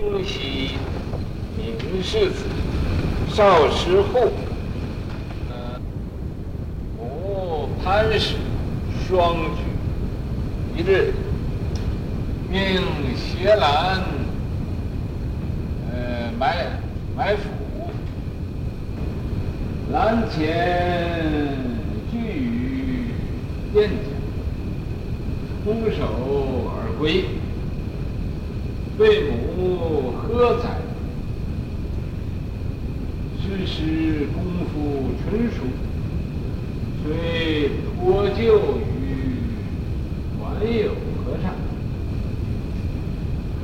京西明世子，少师护，母潘氏，双举。一日，命薛兰，呃，埋埋伏。兰前拒于卞江，空手而归。对母喝彩，是时功夫纯熟，虽脱臼于管有和尚，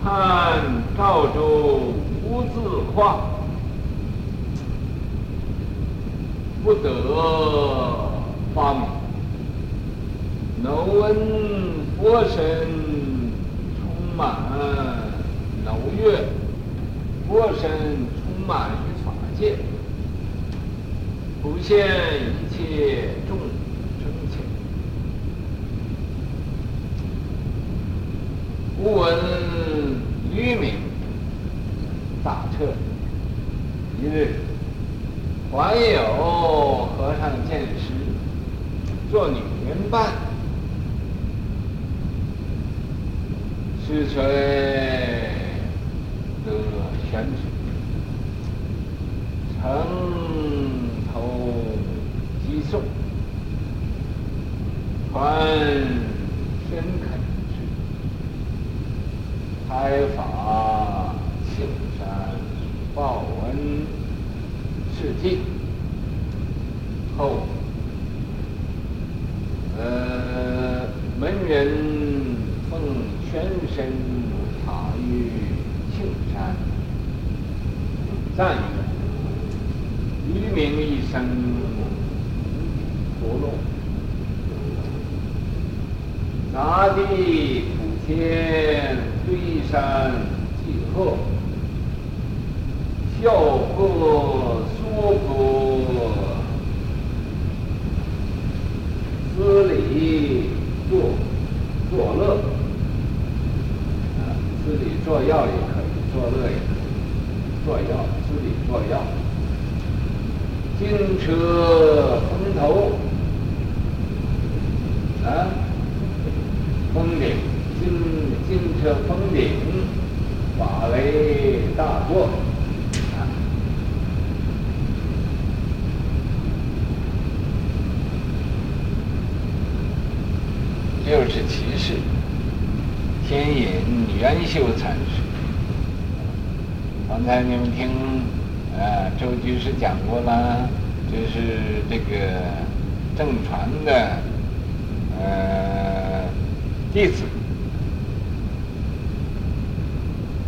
看赵州无字画，不得发明，能闻佛身充满。楼月，佛身充满于法界，不现一切众生前。忽闻吕鸣，大彻。一日，管有和尚见师，作女人伴，是谁？得宣旨，城头击送，传深恳之，开法庆山报恩事迹后，呃，门人奉宣身塔于。庆山赞曰：“吕鸣一生活络，杂地普天，堆山济壑，孝和娑婆，司礼作作乐，啊，司礼作乐也。”作乐也，作乐，司礼作乐。金车峰头，啊，峰顶，金金车峰顶，法雷大作，啊，六十七世，天隐元修禅师。刚才你们听，呃，周居士讲过了，这是这个正传的，呃，弟子，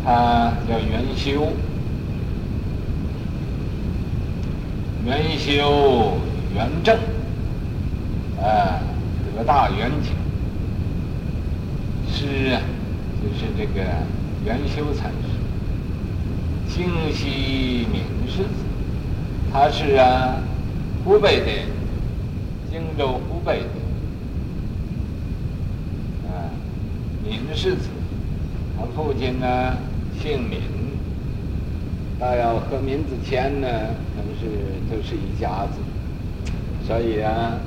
他叫元修，元修元正，啊，得大圆景，是，就是这个元修禅师。京西明世子，他是啊，湖北的，荆州湖北的，啊，明世子，他父亲呢姓闵，他要和闵子骞呢，他们是都是一家子，所以啊，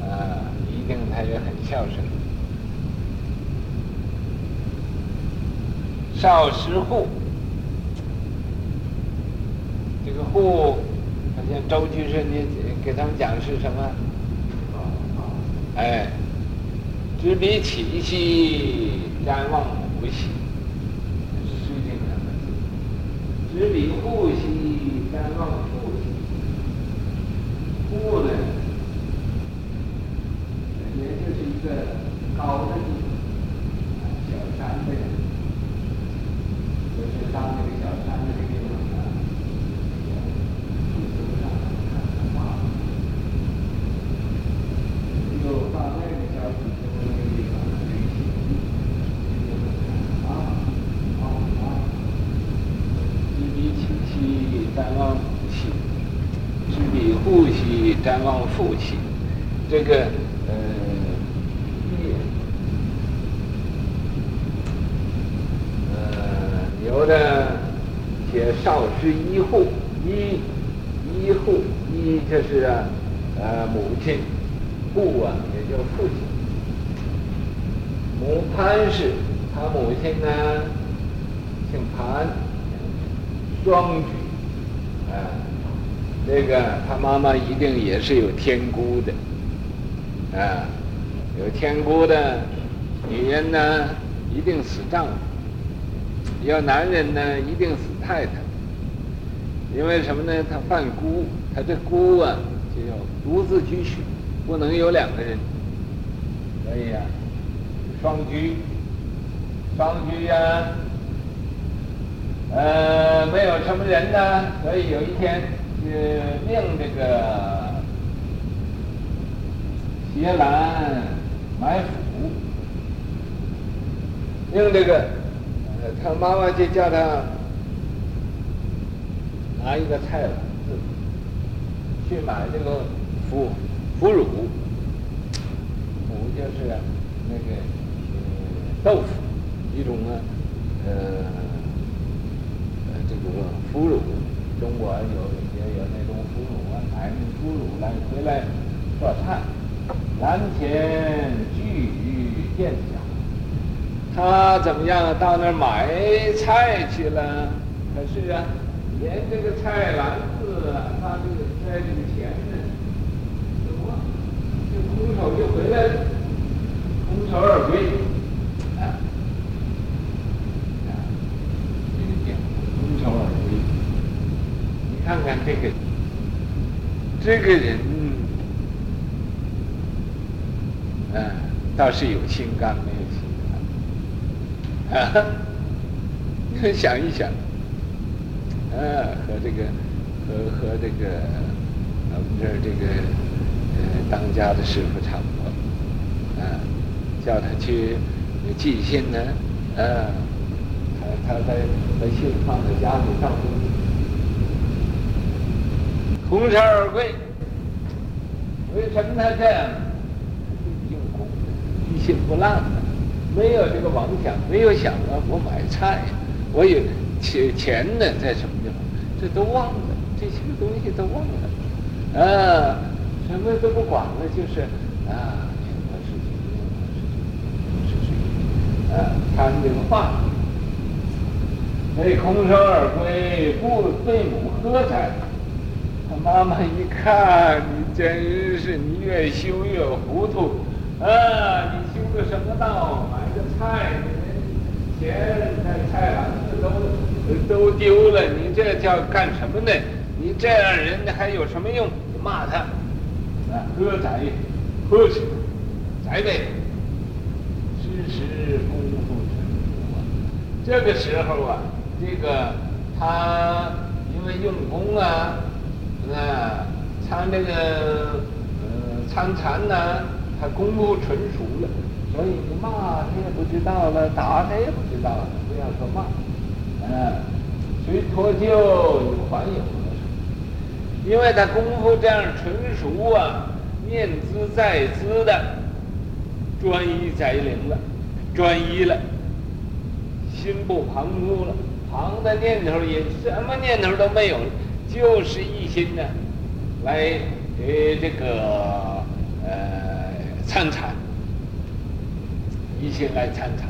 啊，一定他也很孝顺。少时户。这个户，像周居士，你给他们讲是什么？哎，执笔起兮，瞻望无兮，是这两个字。执笔护兮，瞻望护兮。护呢，也就是一个高的地方，小山的，就是当那个小山的这个。瞻望父亲，执彼呼兮；瞻望父亲，这个呃，呃，有的写少师一户一，一户一就是啊，呃，母亲户啊也叫父亲。母潘氏，他母亲呢姓潘，双举。啊，这个他妈妈一定也是有天孤的，啊，有天孤的女人呢一定死丈夫。要男人呢，一定死太太，因为什么呢？他犯孤，他这孤啊，就要独自居取，不能有两个人。所以啊，双居，双居呀，呃，没有什么人呢，所以有一天，呃命这个薛兰买斧，命这个。呃他妈妈就叫他拿一个菜篮子去买这个腐腐乳，腐就是那个豆腐一种啊，呃这个俘虏，中国有也有那种俘虏啊，买腐乳来回来做菜，蓝田巨鱼见小。他怎么样？到那儿买菜去了，可是啊，连这个菜篮子，他这个在这个钱呢，怎么就空手就回来了，空手而归，啊，啊，这个讲空手而归，你这个这个人，嗯、倒是有心肝没有心肝？啊，想一想，啊，和这个和和这个我们这儿这个呃当家的师傅差不多，啊，叫他去寄信呢，啊，他他在把信放在家里上头，空手而归。为什么他这样？用功，居心不乱。没有这个妄想，没有想啊，我买菜，我有钱钱呢，在什么地方？这都忘了，这些个东西都忘了，啊，什么都不管了，就是啊，什么事情，什么事情，啊，看这个话，所以空手而归，不对母喝彩。妈妈一看，你真是你越修越糊涂，啊，你修个什么道？买个菜，钱在菜篮子都都丢了，你这叫干什么呢？你这样人还有什么用？骂他，啊，喝宰，喝去，宰呗。知时功夫成熟啊，这个时候啊，这个他因为用功啊，啊，参这个呃参禅呢，他功夫纯熟了。所以你骂他也不知道了，打他也不知道了，不要说骂，嗯，虽脱臼有还有的，因为他功夫这样纯熟啊，念兹在兹的，专一在灵了，专一了，心不旁骛了，旁的念头也什么念头都没有了，就是一心呢，来呃这个呃参禅。一心来参禅，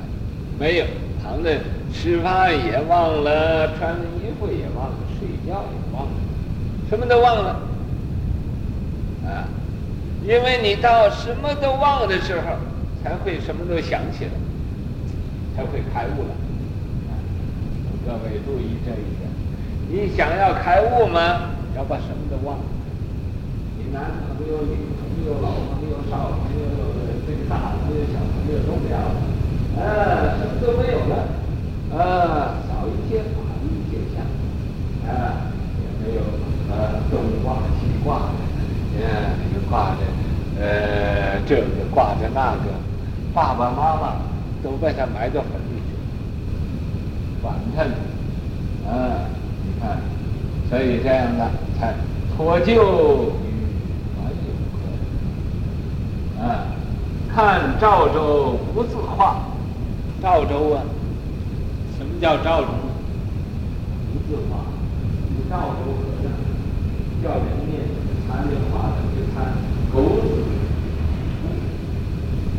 没有，旁的吃饭也忘了，穿衣服也忘了，睡觉也忘了，什么都忘了，啊，因为你到什么都忘的时候，才会什么都想起来，才会开悟了。各位注意这一点，你想要开悟吗？要把什么都忘了，你男朋友、女朋友、老朋友、少朋友。这个大朋友、小朋友都不要了，啊，什么都没有了，啊，少一些法，一些相，啊，也没有呃东挂西挂的，嗯，这个挂着，呃，这个挂着那个，爸爸妈妈都被他埋到坟里去，反正，啊，啊，所以这样的才脱臼。看赵州不自化，赵州啊，什么叫赵州？不自化，赵州和尚叫人念禅的话呢，就参狗子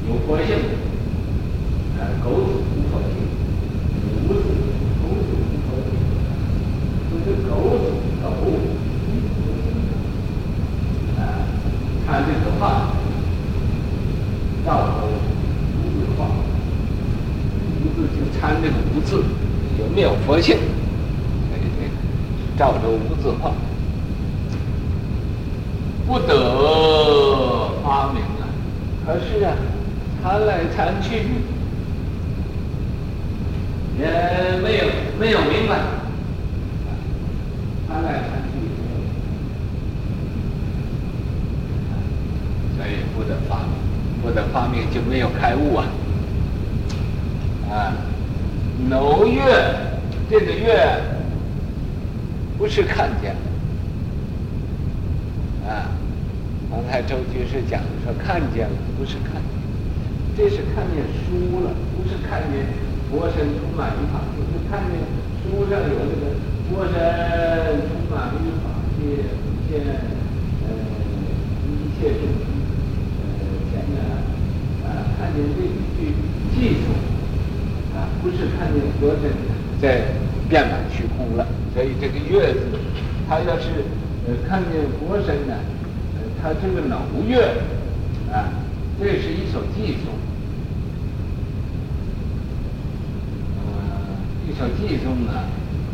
有佛性，呃，狗子无佛性，无子狗子无佛性，就是狗子狗无佛性，啊，看这个话，赵州无字画，无字就参这个无字有没有佛性？赵州无字画，不得发明啊！可是啊，参来参去，也没有明白。参来参去，所以不得发明，不得发明就没有开悟啊！啊，耨月这个月。不是看见了，啊！刚才周居士讲说看见了，不是看见，这是看见书了，不是看见佛身充满于法看见书上有那个佛身充满于法界，一切呃一切众生呃前面啊，看见这几句偈颂啊，不是看见佛身在遍满虚空了。所以这个月字，他要是呃看见佛身呢，呃，他这个耨月啊，这是一首偈颂，呃，一首偈颂呢，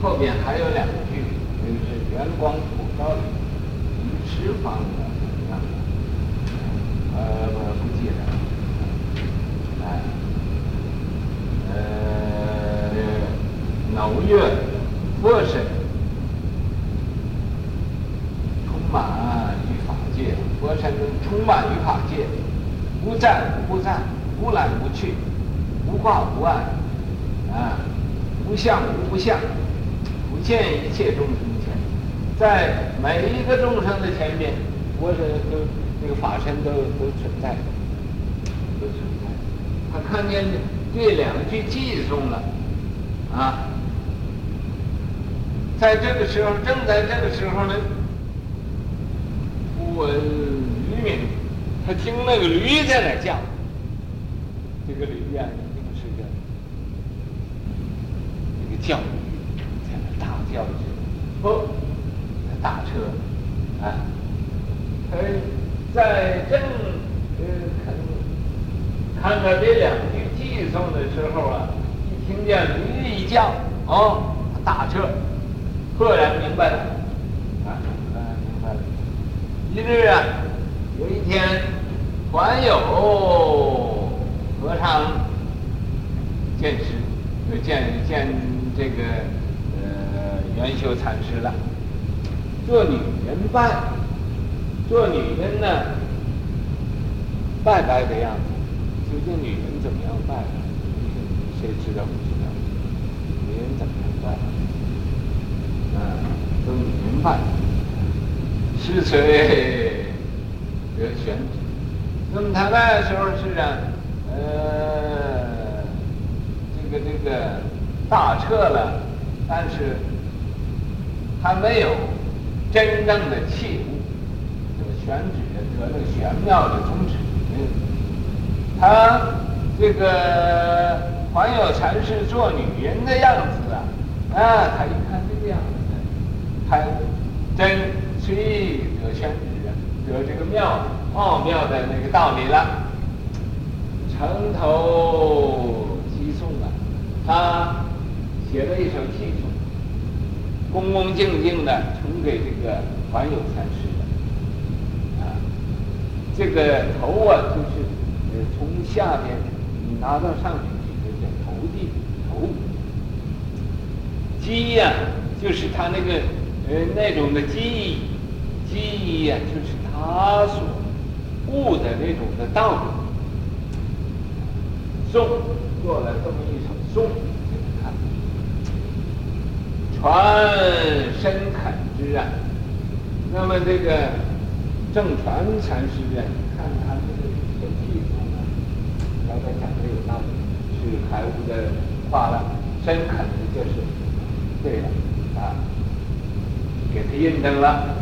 后边还有两句，就是圆光普照于十方的怎么样？呃，我不记得，哎，呃，耨月。佛身充满于法界，佛身充满于法界，无暂无不暂，无来无去，无挂无碍，不相无不相，不见一切众生前，在每一个众生的前面，佛身都这个法身都都存在，都存在。他看见这两句偈颂了，啊。在这个时候，正在这个时候呢，忽闻驴鸣，他听那个驴在那叫，这个驴呀，定是个叫驴，在那大叫着，哦，大车，啊，哎在正呃看看到这两句寄送的时候啊，一听见驴一叫，哦，大车。赫然明白了，啊，赫然明白了。一日啊，有一天，还有和尚见识，就见见这个呃圆修禅师了。做女人拜，做女人呢，拜拜的样子，究竟女人怎么样拜？谁知道不知道？女人怎么样拜啊？都明白，是谁得选址？那么他那时候是啊，呃，这个这个大彻了，但是他没有真正的器物，这个选址得那个玄妙的宗旨。他这个还有禅师做女人的样子啊，啊，他一看这个样子。开悟真随得宣旨，得这个妙奥妙的那个道理了。城头偈颂啊，他写了一首偈，恭恭敬敬的呈给这个还有禅师的。啊，这个头啊，就是呃从下边你拿到上面去，就叫头地头。鸡呀、就是他那个。呃，那种的记忆，记忆呀，就是他所悟的那种的道理。颂做了这么一首颂，看，传深肯之啊。那么这个证传禅师啊，看他这个有记忆啊，刚才讲的有道理，是开悟的话了，深肯的就是对了啊。给他印证了。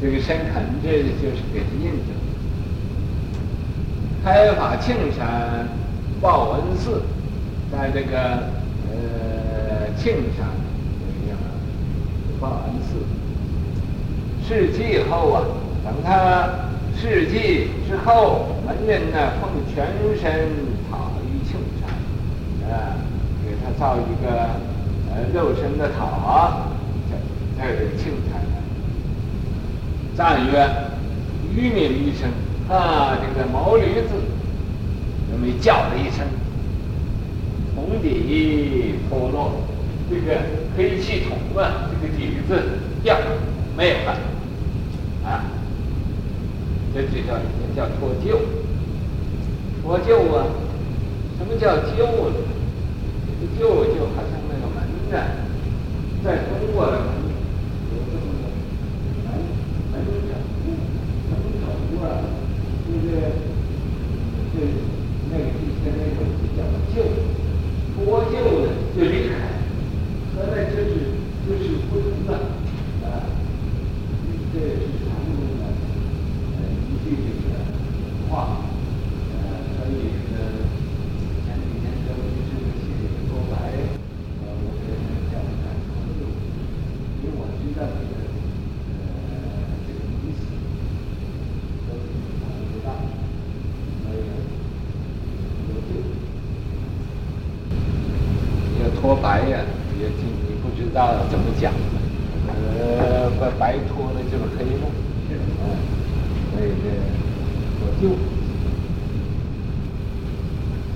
这个深垦这就是给他印证。开法庆山报恩寺，在这个呃庆山报恩寺。事继后啊，等他事继之后，门人呢奉全身塔于庆山，啊，给他造一个呃肉身的塔，在在这庆山呢，赞曰：“于民一声啊，这个毛驴子，那么叫了一声，铜底脱落，这个黑气筒啊，这个底子掉没有了。”啊，这就叫也叫脱臼。脱臼啊，什么叫臼呢？这个臼就好像那个门呢，在中国的有这么个门门头门头啊，这个这那个以前那个就叫臼，脱臼呢就离开，和那就是就是不同的啊，这是。这个话，呃，所以这个前几天周居士写的脱白，呃，我觉得叫他脱臼，因为我知道这个呃这个意思，都是不大，所以脱臼，要脱白呀，也你你不知道怎么讲，呃，白白脱了就是黑了，嗯。所以这我就，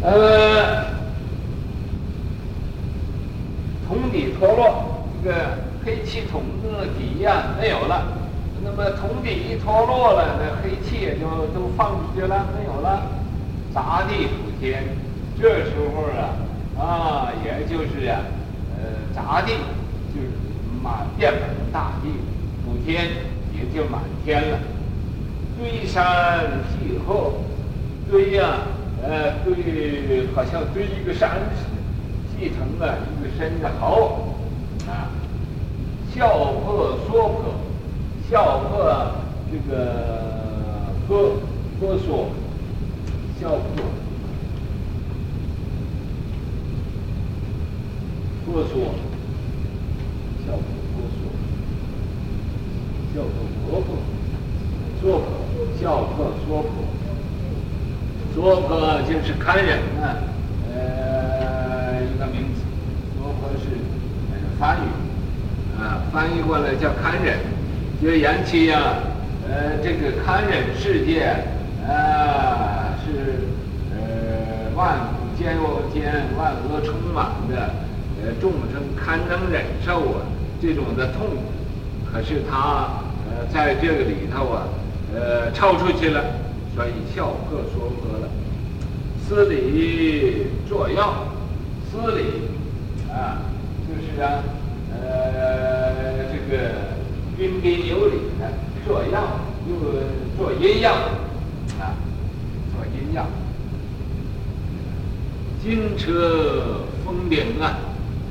呃，铜底脱落，这个黑气筒的底呀没有了，那么铜底一脱落了，那黑气也就都放出去了，没有了，砸地普天，这时候啊，啊，也就是呀、啊，呃，杂地就是满遍满大地，普天也就满天了。堆山积壑，堆呀、呃，堆好像堆一个山似的，砌成了一个山的壕，啊，笑破娑婆，笑破这个波波娑，笑破波娑，啸破波娑，啸破婆婆。娑婆，啸破娑婆，娑婆就是堪忍啊，呃，一个名词。娑婆是呃梵语，啊，翻译过来叫看人，就言其呀，呃，这个堪忍世界，啊，是呃万苦间间万恶充满的，呃，众生堪能忍受啊，这种的痛苦，可是他呃在这个里头啊。呃，超出去了，所以啸破娑婆了。司礼作药，司礼啊，就是啊，呃，这个彬彬有礼的作要，又做阴药啊，做阴药。金车封顶啊，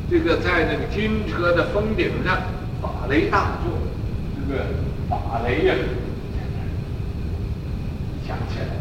这个在那个金车的峰顶上，法雷大作，这个法雷呀。很镇定。